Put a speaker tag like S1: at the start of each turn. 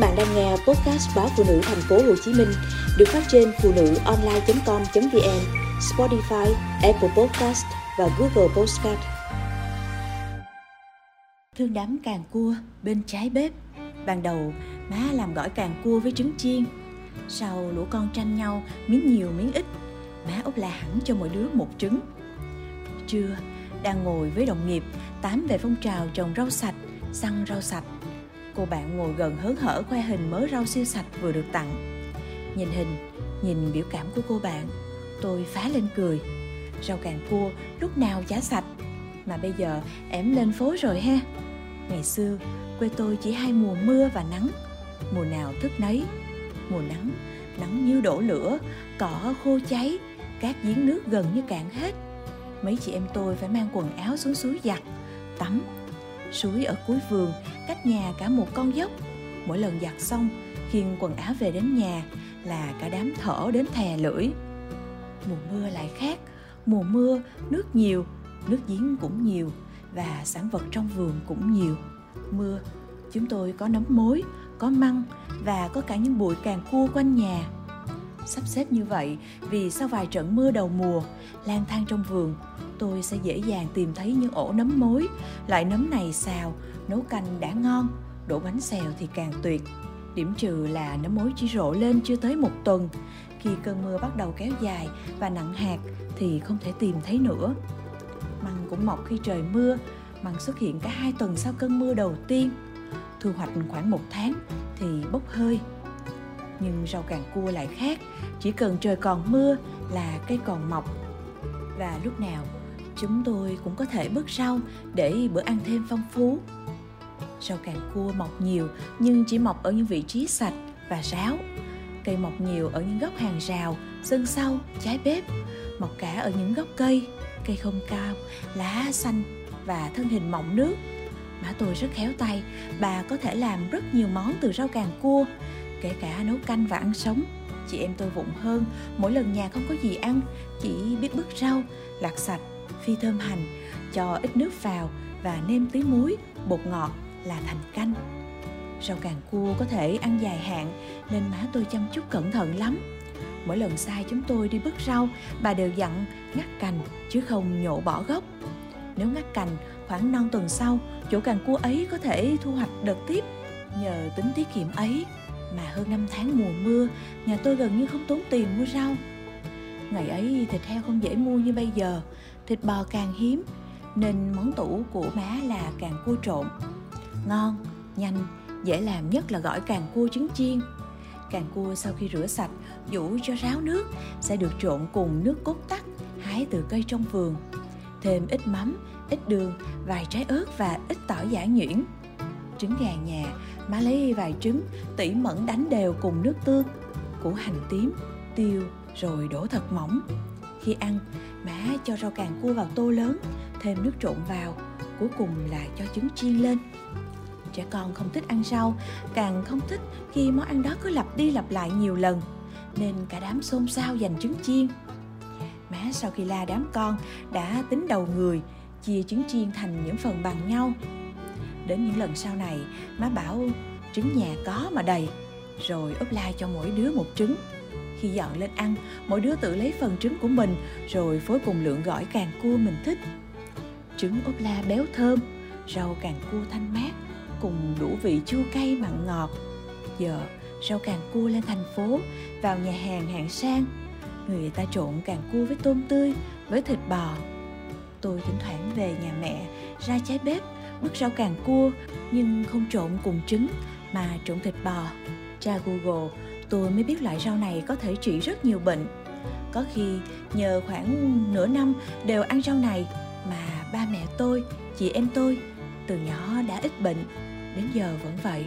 S1: bạn đang nghe podcast báo phụ nữ thành phố Hồ Chí Minh được phát trên phụ nữ online.com.vn, Spotify, Apple Podcast và Google Podcast.
S2: Thương đám càng cua bên trái bếp. Ban đầu má làm gỏi càng cua với trứng chiên. Sau lũ con tranh nhau miếng nhiều miếng ít, má úp là hẳn cho mỗi đứa một trứng. Trưa, đang ngồi với đồng nghiệp tám về phong trào trồng rau sạch, săn rau sạch Cô bạn ngồi gần hớn hở khoe hình mớ rau siêu sạch vừa được tặng. Nhìn hình, nhìn biểu cảm của cô bạn, tôi phá lên cười. Rau càng cua lúc nào chả sạch, mà bây giờ em lên phố rồi ha. Ngày xưa, quê tôi chỉ hai mùa mưa và nắng, mùa nào thức nấy. Mùa nắng, nắng như đổ lửa, cỏ khô cháy, các giếng nước gần như cạn hết. Mấy chị em tôi phải mang quần áo xuống suối giặt, tắm suối ở cuối vườn, cách nhà cả một con dốc. Mỗi lần giặt xong, khiêng quần áo về đến nhà là cả đám thở đến thè lưỡi. Mùa mưa lại khác. Mùa mưa, nước nhiều, nước giếng cũng nhiều và sản vật trong vườn cũng nhiều. Mưa, chúng tôi có nấm mối có măng và có cả những bụi càng cua quanh nhà sắp xếp như vậy vì sau vài trận mưa đầu mùa, lang thang trong vườn, tôi sẽ dễ dàng tìm thấy những ổ nấm mối loại nấm này xào, nấu canh đã ngon, đổ bánh xèo thì càng tuyệt. Điểm trừ là nấm mối chỉ rộ lên chưa tới một tuần. Khi cơn mưa bắt đầu kéo dài và nặng hạt thì không thể tìm thấy nữa. Măng cũng mọc khi trời mưa, măng xuất hiện cả hai tuần sau cơn mưa đầu tiên. Thu hoạch khoảng một tháng thì bốc hơi nhưng rau càng cua lại khác. Chỉ cần trời còn mưa là cây còn mọc. Và lúc nào chúng tôi cũng có thể bớt rau để bữa ăn thêm phong phú. Rau càng cua mọc nhiều, nhưng chỉ mọc ở những vị trí sạch và ráo. Cây mọc nhiều ở những góc hàng rào, sân sau, trái bếp, mọc cả ở những gốc cây. Cây không cao, lá xanh và thân hình mọng nước. Má tôi rất khéo tay, bà có thể làm rất nhiều món từ rau càng cua kể cả nấu canh và ăn sống. Chị em tôi vụng hơn, mỗi lần nhà không có gì ăn, chỉ biết bứt rau lặt sạch, phi thơm hành, cho ít nước vào và nêm tí muối, bột ngọt là thành canh. Rau càng cua có thể ăn dài hạn, nên má tôi chăm chút cẩn thận lắm. Mỗi lần sai chúng tôi đi bứt rau, bà đều dặn ngắt cành, chứ không nhổ bỏ gốc. Nếu ngắt cành, khoảng non tuần sau, chỗ càng cua ấy có thể thu hoạch đợt tiếp. Nhờ tính tiết kiệm ấy mà hơn năm tháng mùa mưa, nhà tôi gần như không tốn tiền mua rau. Ngày ấy, thịt heo không dễ mua như bây giờ. Thịt bò càng hiếm, nên món tủ của má là càng cua trộn. Ngon, nhanh, dễ làm nhất là gỏi càng cua trứng chiên. Càng cua sau khi rửa sạch dũ cho ráo nước, sẽ được trộn cùng nước cốt tắc, hái từ cây trong vườn. Thêm ít mắm, ít đường, vài trái ớt và ít tỏi giả nhuyễn trứng gà nhà, má lấy vài trứng, tỉ mẩn đánh đều cùng nước tương củ hành tím, tiêu rồi đổ thật mỏng. Khi ăn, má cho rau càng cua vào tô lớn, thêm nước trộn vào, cuối cùng là cho trứng chiên lên. Trẻ con không thích ăn rau, càng không thích khi món ăn đó cứ lặp đi lặp lại nhiều lần, nên cả đám xôn xao dành trứng chiên. Má sau khi la đám con đã tính đầu người, chia trứng chiên thành những phần bằng nhau đến những lần sau này, má bảo, trứng nhà có mà đầy. Rồi úp la cho mỗi đứa một trứng. Khi dọn lên ăn, mỗi đứa tự lấy phần trứng của mình, rồi phối cùng lượng gỏi càng cua mình thích. Trứng ốp la béo thơm, rau càng cua thanh mát, cùng đủ vị chua cay mặn ngọt. Giờ, rau càng cua lên thành phố, vào nhà hàng hạng sang, người ta trộn càng cua với tôm tươi, với thịt bò. Tôi thỉnh thoảng về nhà mẹ, ra trái bếp bứt rau càng cua, nhưng không trộn cùng trứng, mà trộn thịt bò. Tra google, tôi mới biết loại rau này có thể trị rất nhiều bệnh. Có khi, nhờ khoảng nửa năm đều ăn rau này, mà ba mẹ tôi, chị em tôi, từ nhỏ đã ít bệnh, đến giờ vẫn vậy.